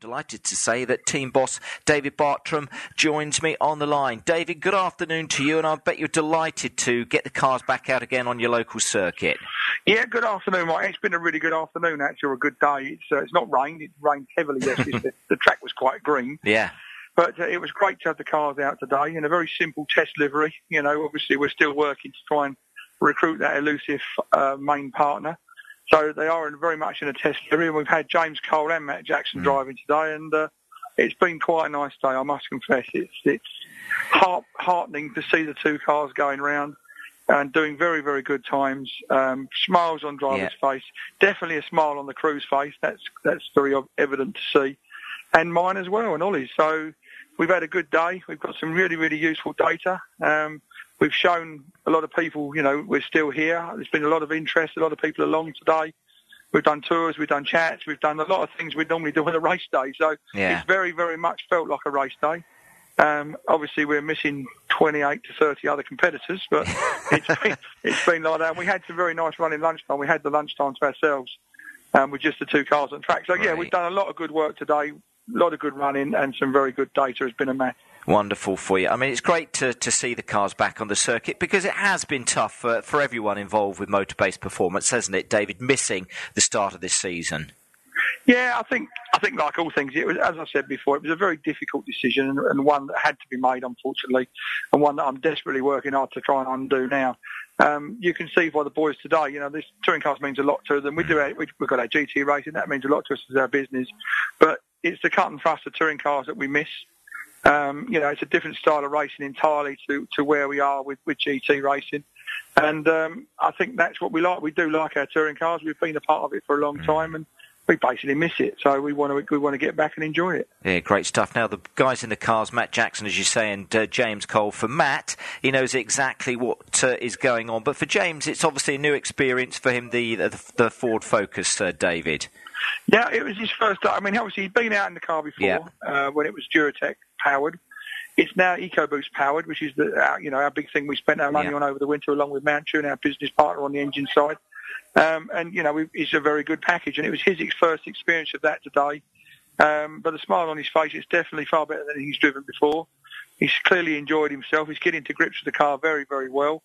Delighted to say that team boss David Bartram joins me on the line. David, good afternoon to you, and I bet you're delighted to get the cars back out again on your local circuit. Yeah, good afternoon, Mike. It's been a really good afternoon, actually, a good day. It's, uh, it's not rained. It rained heavily yesterday. the, the track was quite green. Yeah. But uh, it was great to have the cars out today in a very simple test livery. You know, obviously we're still working to try and recruit that elusive uh, main partner. So they are in very much in a test area. We've had James Cole and Mat Jackson mm. driving today, and uh, it's been quite a nice day. I must confess, it's it's heart, heartening to see the two cars going around and doing very very good times. Um, smiles on driver's yeah. face, definitely a smile on the crew's face. That's that's very evident to see, and mine as well, and Ollie's. So we've had a good day. We've got some really really useful data. Um, we've shown a lot of people, you know, we're still here. There's been a lot of interest, a lot of people along today. We've done tours, we've done chats, we've done a lot of things we'd normally do on a race day. So yeah. it's very, very much felt like a race day. Um, obviously, we're missing 28 to 30 other competitors, but it's been, it's been like that. We had some very nice running lunchtime. We had the lunchtime to ourselves um, with just the two cars on track. So, yeah, right. we've done a lot of good work today, a lot of good running, and some very good data. It's been a match wonderful for you. I mean, it's great to, to see the cars back on the circuit because it has been tough for, for everyone involved with Motorbase Performance, hasn't it, David? Missing the start of this season. Yeah, I think I think like all things, it was as I said before, it was a very difficult decision and, and one that had to be made, unfortunately, and one that I'm desperately working hard to try and undo now. Um, you can see why the boys today, you know, this touring cars means a lot to them. We do, our, we've got our GT racing, that means a lot to us as our business, but it's the cut and thrust of touring cars that we miss. Um, you know, it's a different style of racing entirely to, to where we are with, with GT racing. And um, I think that's what we like. We do like our touring cars. We've been a part of it for a long mm. time and we basically miss it. So we want to we want to get back and enjoy it. Yeah, great stuff. Now the guys in the cars, Mat Jackson, as you say, and uh, James Cole. For Mat, he knows exactly what uh, is going on, but for James, it's obviously a new experience for him. The the, the Ford Focus, uh, David. Yeah, it was his first. I mean, obviously he'd been out in the car before yeah. Uh, when it was Duratec powered. It's now EcoBoost powered, which is the uh, you know our big thing we spent our money yeah. on over the winter, along with Mountune, our business partner on the engine side. Um, and you know it's a very good package, and it was his first experience of that today. Um, but the smile on his face is definitely far better than he's driven before. He's clearly enjoyed himself. He's getting to grips with the car very, very well.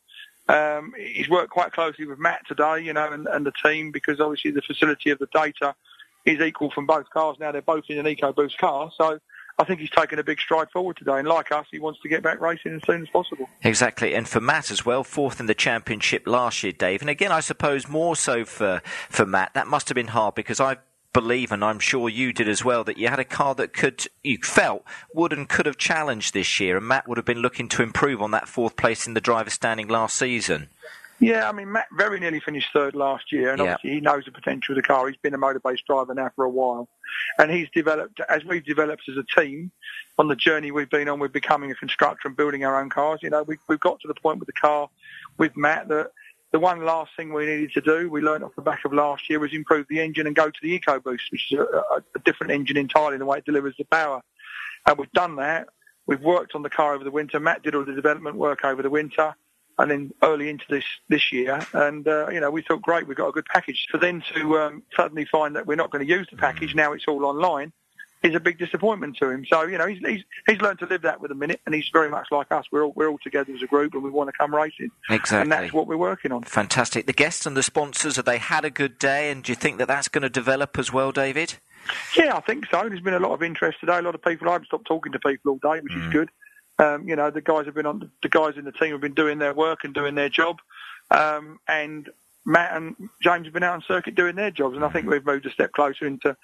Um, he's worked quite closely with Mat today, you know, and, and the team because obviously the facility of the data is equal from both cars. Now they're both in an EcoBoost car, so I think he's taken a big stride forward today. And like us, he wants to get back racing as soon as possible. Exactly. And for Mat as well, fourth in the championship last year, Dave. And again, I suppose more so for, for Mat. That must have been hard because I believe, and I'm sure you did as well, that you had a car that could, you felt, would and could have challenged this year. And Mat would have been looking to improve on that fourth place in the driver's standing last season. Yeah, I mean, Mat very nearly finished third last year, and obviously he knows the potential of the car. He's been a Motorbase driver now for a while, and he's developed, as we've developed as a team, on the journey we've been on with becoming a constructor and building our own cars. You know, we, we've got to the point with the car with Mat that the one last thing we needed to do, we learned off the back of last year, was improve the engine and go to the EcoBoost, which is a, a different engine entirely in the way it delivers the power. And we've done that. We've worked on the car over the winter. Mat did all the development work over the winter and then early into this this year. And uh, you know, we thought, great, we've got a good package. For then to um, suddenly find that we're not going to use the package mm. now, it's all online. Is a big disappointment to him. So you know he's, he's he's learned to live that with a minute, and he's very much like us. We're all we're all together as a group, and we want to come racing. Exactly, and that's what we're working on. Fantastic. The guests and the sponsors have they had a good day, and do you think that that's going to develop as well, David? Yeah, I think so. There's been a lot of interest today. A lot of people. I haven't stopped talking to people all day, which mm. is good. Um, you know, the guys have been on the guys in the team have been doing their work and doing their job, um, and Mat and James have been out on circuit doing their jobs, and I think we've moved a step closer into,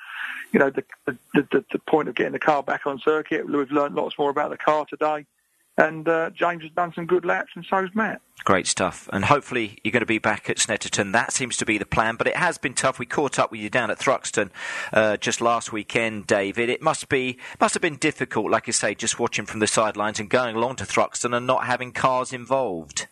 you know, the the, the, the point of getting the car back on circuit. We've learned lots more about the car today, and uh, James has done some good laps, and so has Mat. Great stuff. And hopefully you're going to be back at Snetterton. That seems to be the plan, but it has been tough. We caught up with you down at Thruxton uh, just last weekend, David. It must be must have been difficult, like I say, just watching from the sidelines and going along to Thruxton and not having cars involved.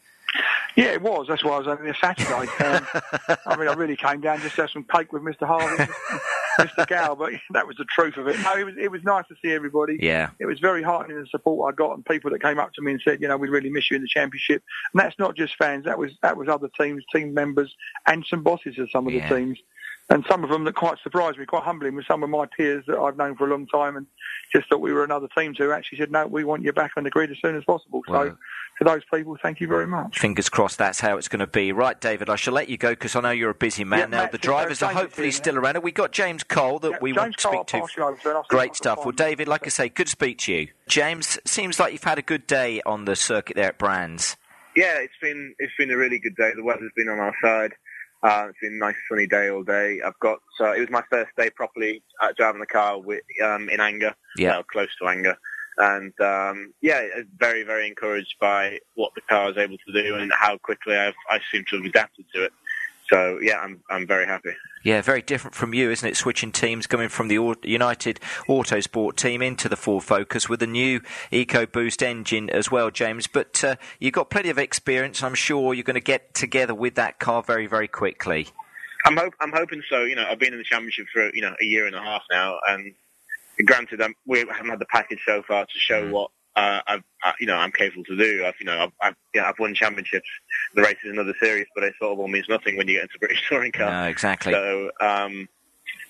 Yeah, it was. That's why I was only a Saturday. Um, I mean, I really came down just to have some cake with Mr. Harvey, Mr. Gow, but that was the truth of it. No, it was it was nice to see everybody. Yeah, it was very heartening the support I got and people that came up to me and said, you know, we really miss you in the championship. And that's not just fans. That was that was other teams, team members, and some bosses of some of yeah. the teams. And some of them that quite surprised me, quite humbling, with some of my peers that I've known for a long time, and just thought we were another team who actually said, "No, we want you back on the grid as soon as possible." So, to those people, thank you very much. Fingers crossed, that's how it's going to be. Right, David, I shall let you go because I know you're a busy man Yeah, now. Mat, the drivers are hopefully still around. We got James Cole that Yeah, we James want to Cole, speak I'll to. pass you over to, and I'll see if I Great stuff. Well. David, like I say, good to speak to you. James, seems like you've had a good day on the circuit there at Brands. Yeah, it's been it's been a really good day. The weather's been on our side. Uh, it's been a nice sunny day all day. I've got uh, it was my first day properly uh, driving the car with, um, in anger, Yeah. uh, close to anger, and um, yeah, very very encouraged by what the car is able to do and how quickly I've I seem to have adapted to it. So yeah, I'm I'm very happy. Yeah, very different from you, isn't it? Switching teams, coming from the United Autosport team into the Ford Focus with a new EcoBoost engine as well, James. But uh, you've got plenty of experience. I'm sure you're going to get together with that car very, very quickly. I'm hope I'm hoping so. You know, I've been in the championship for you know a year and a half now, and granted, I'm, we haven't had the package so far to show Mm. what uh, I've uh, you know I'm capable to do. I've you know I've I've, yeah, I've won championships. The race is another series, but it sort of all means nothing when you get into British touring car. No, exactly. So, um,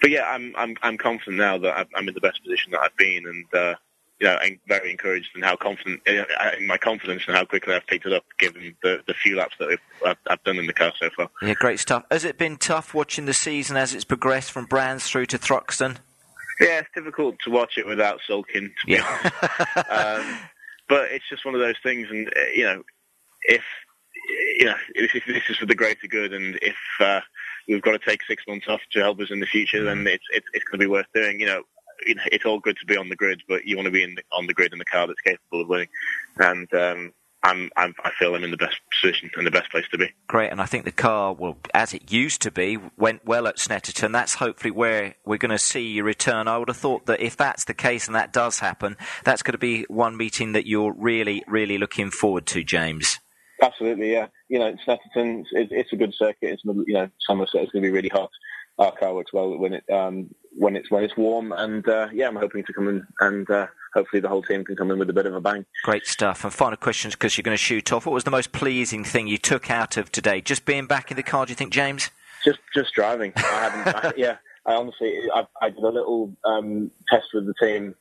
but yeah, I'm I'm I'm confident now that I'm in the best position that I've been, and uh, you know, I'm very encouraged in how confident in my confidence and how quickly I've picked it up, given the the few laps that I've, I've, I've done in the car so far. Yeah, great stuff. Has it been tough watching the season as it's progressed from Brands through to Thruxton? Yeah, it's difficult to watch it without sulking. To be Yeah. honest. um, but it's just one of those things, and uh, you know, if you know, this is, this is for the greater good, and if uh, we've got to take six months off to help us in the future, then it's it's, it's going to be worth doing. You know, you know, it's all good to be on the grid, but you want to be in the, on the grid in the car that's capable of winning, and um, I'm, I'm I feel I'm in the best position and the best place to be. Great, and I think the car, well, as it used to be, went well at Snetterton. That's hopefully where we're going to see you return. I would have thought that if that's the case and that does happen, that's going to be one meeting that you're really, really looking forward to, James. Absolutely, yeah. You know, Snetterton, it's, it's a good circuit. It's you know, Somerset is going to be really hot. Our car works well when it um, when it's when it's warm, and uh, yeah, I'm hoping to come in and uh, hopefully the whole team can come in with a bit of a bang. Great stuff. And final questions because you're going to shoot off. What was the most pleasing thing you took out of today? Just being back in the car, do you think, James? Just just driving. I haven't. I, yeah, I honestly, I, I did a little um, test with the team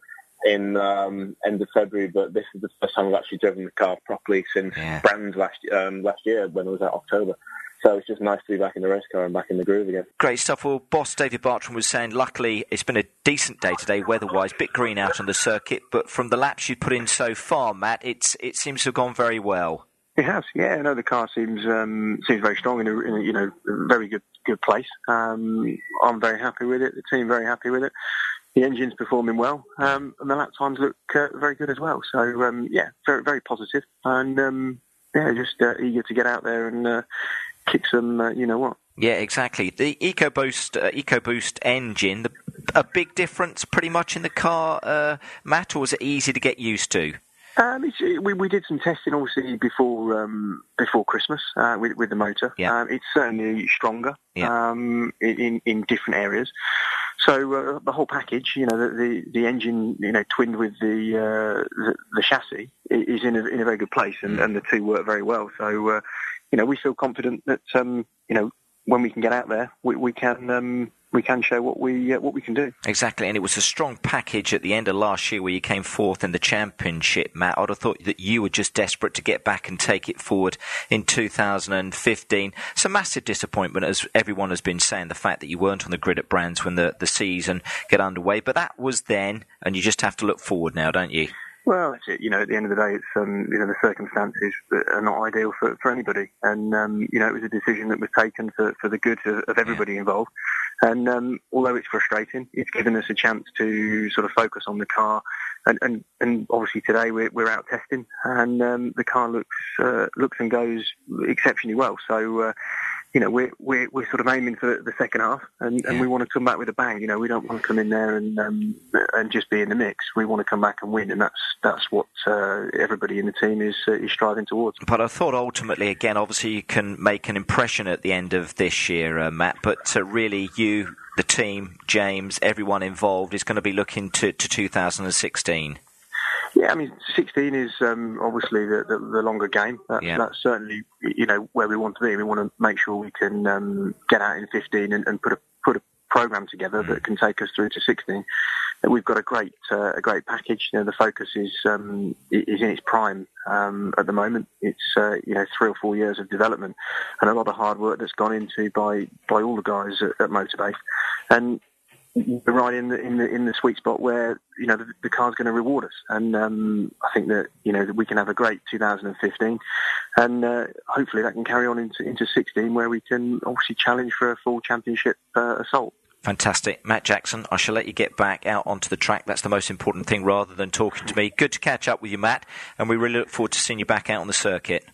in um, end of February, but this is the first time I've actually driven the car properly since Yeah. Brands last um, last year when it was at October. So it's just nice to be back in the race car and back in the groove again. Great stuff. Well, boss David Bartram was saying, luckily, it's been a decent day today, weather-wise. Bit green out on the circuit, but from the laps you've put in so far, Mat, it's it seems to have gone very well. It has, yeah. No, the car seems um, seems very strong in a, in a you know very good good place. Um, I'm very happy with it. The team very happy with it. The engine's performing well, um, and the lap times look uh, very good as well. So um, yeah, very very positive, and um, yeah, just uh, eager to get out there and uh, kick some. Uh, you know what? Yeah, exactly. The EcoBoost uh, EcoBoost engine, the, a big difference pretty much in the car, uh, Mat, or was it easy to get used to? Um, it's, we, we did some testing obviously before um, before Christmas uh, with, with the motor. Yeah. Um, it's certainly stronger Yeah. um, in in different areas. So uh, the whole package, you know, the, the the engine, you know, twinned with the uh, the, the chassis is in a in a very good place, and, Mm. and the two work very well. So uh, you know, we feel confident that um, you know when we can get out there, we, we can um, we can show what we uh, what we can do. Exactly, and it was a strong package at the end of last year where you came fourth in the championship, Mat. I'd have thought that you were just desperate to get back and take it forward in 2015. It's a massive disappointment, as everyone has been saying, the fact that you weren't on the grid at Brands when the, the season got underway. But that was then, and you just have to look forward now, don't you? Well, that's it. You know, at the end of the day, it's um, you know the circumstances that are not ideal for, for anybody, and um, you know it was a decision that was taken for, for the good of, of everybody involved. And um, although it's frustrating, it's given us a chance to sort of focus on the car, and and, and obviously today we're we're out testing, and um, the car looks uh, looks and goes exceptionally well. So. Uh, you know, we're, we're, we're sort of aiming for the second half and, and Yeah. we want to come back with a bang. You know, we don't want to come in there and, um, and just be in the mix. We want to come back and win and that's, that's what, uh, everybody in the team is, uh, is striving towards. But I thought ultimately, again, obviously you can make an impression at the end of this year, uh, Mat. But uh, really, you, the team, James, everyone involved is going to be looking to, to 2016. Yeah, I mean, 16 is um, obviously the, the, the longer game. That's, Yeah. that's certainly, you know, where we want to be. We want to make sure we can um, get out in 15 and, and put a put a program together that can take us through to 16. We've got a great uh, a great package. You know, the focus is um, is in its prime um, at the moment. It's uh, you know three or four years of development and a lot of hard work that's gone into by by all the guys at, at Motorbase. And we're right in the in the in the sweet spot where you know the, the car's going to reward us, and um, I think that you know that we can have a great 2015, and uh, hopefully that can carry on into into 16, where we can obviously challenge for a full championship uh, assault. Fantastic. Mat Jackson, I shall let you get back out onto the track. That's the most important thing rather than talking to me. Good to catch up with you, Mat, and we really look forward to seeing you back out on the circuit.